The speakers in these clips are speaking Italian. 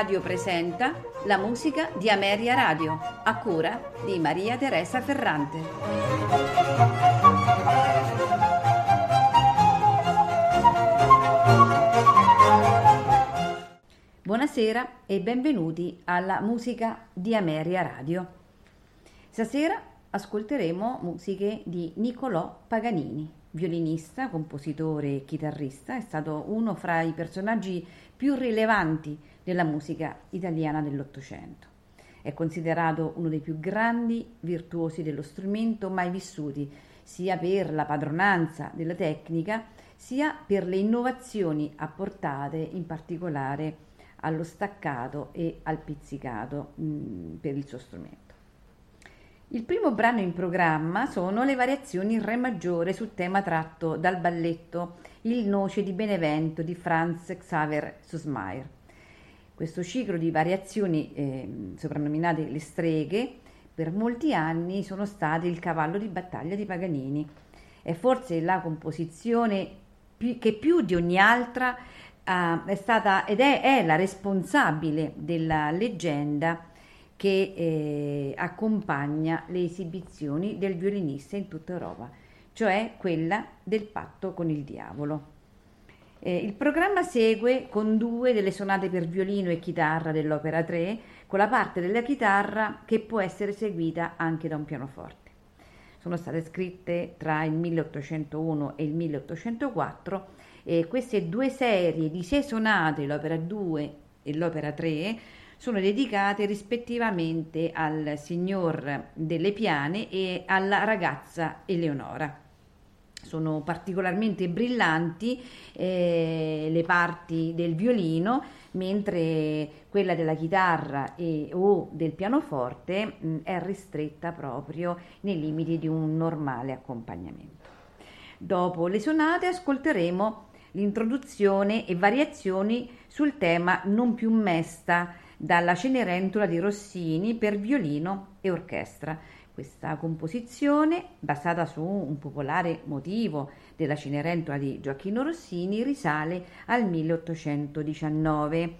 Radio presenta la musica di Ameria Radio, a cura di Maria Teresa Ferrante. Buonasera e benvenuti alla musica di Ameria Radio. Stasera ascolteremo musiche di Niccolò Paganini, violinista, compositore e chitarrista, è stato uno fra i personaggi più rilevanti della musica italiana dell'Ottocento. È considerato uno dei più grandi virtuosi dello strumento mai vissuti, sia per la padronanza della tecnica, sia per le innovazioni apportate in particolare allo staccato e al pizzicato mh, mm, per il suo strumento. Il primo brano in programma sono le variazioni in Re maggiore sul tema tratto dal balletto Il Noce di Benevento di Franz Xaver Sussmayer. Questo ciclo di variazioni, eh, soprannominate le streghe, per molti anni sono state il cavallo di battaglia di Paganini. È forse la composizione più, che più di ogni altra uh, è stata ed è, è la responsabile della leggenda che eh, accompagna le esibizioni del violinista in tutta Europa, cioè quella del patto con il diavolo. Eh, il programma segue con due delle sonate per violino e chitarra dell'opera 3, con la parte della chitarra che può essere eseguita anche da un pianoforte. Sono state scritte tra il 1801 e il 1804 e queste due serie di sei sonate, l'opera 2 e l'opera 3, sono dedicate rispettivamente al signor delle Piane e alla ragazza Eleonora. Sono particolarmente brillanti eh, le parti del violino, mentre quella della chitarra e, o del pianoforte mh, è ristretta proprio nei limiti di un normale accompagnamento. Dopo le sonate ascolteremo l'introduzione e variazioni sul tema non più mesta dalla Cenerentola di Rossini per violino e orchestra. Questa composizione, basata su un popolare motivo della Cenerentola di Gioacchino Rossini, risale al 1819.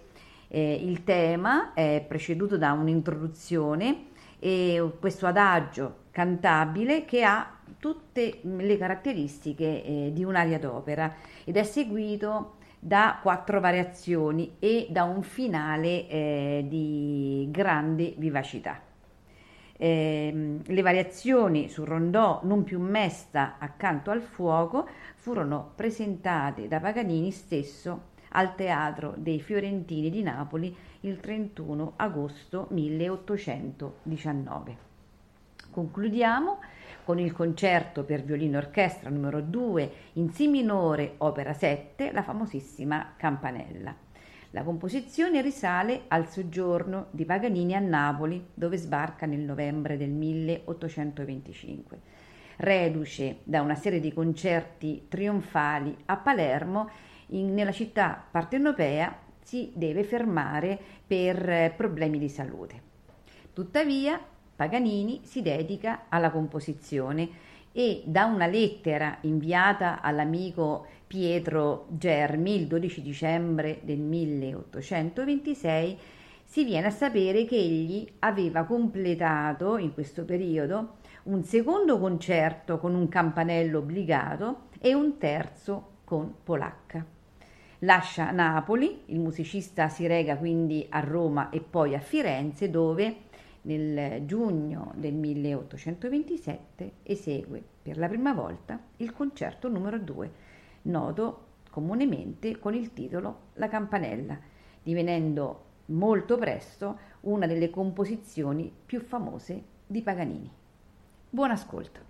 Eh, il tema è preceduto da un'introduzione e questo adagio cantabile che ha tutte le caratteristiche eh, di un'aria d'opera ed è seguito da quattro variazioni e da un finale eh, di grande vivacità. Eh, le variazioni sul rondò non più mesta accanto al fuoco furono presentate da Paganini stesso al Teatro dei Fiorentini di Napoli il 31 agosto 1819. Concludiamo con il concerto per violino orchestra numero 2 in Si minore, opera 7, la famosissima Campanella. La composizione risale al soggiorno di Paganini a Napoli, dove sbarca nel novembre del 1825. Reduce da una serie di concerti trionfali a Palermo, in, nella città partenopea si deve fermare per problemi di salute. Tuttavia, Paganini si dedica alla composizione e da una lettera inviata all'amico Pietro Germi il 12 dicembre del 1826 si viene a sapere che egli aveva completato in questo periodo un secondo concerto con un campanello obbligato e un terzo con polacca. Lascia Napoli, il musicista si rega quindi a Roma e poi a Firenze dove nel giugno del 1827 esegue per la prima volta il concerto numero 2, noto comunemente con il titolo La campanella, divenendo molto presto una delle composizioni più famose di Paganini. Buon ascolto.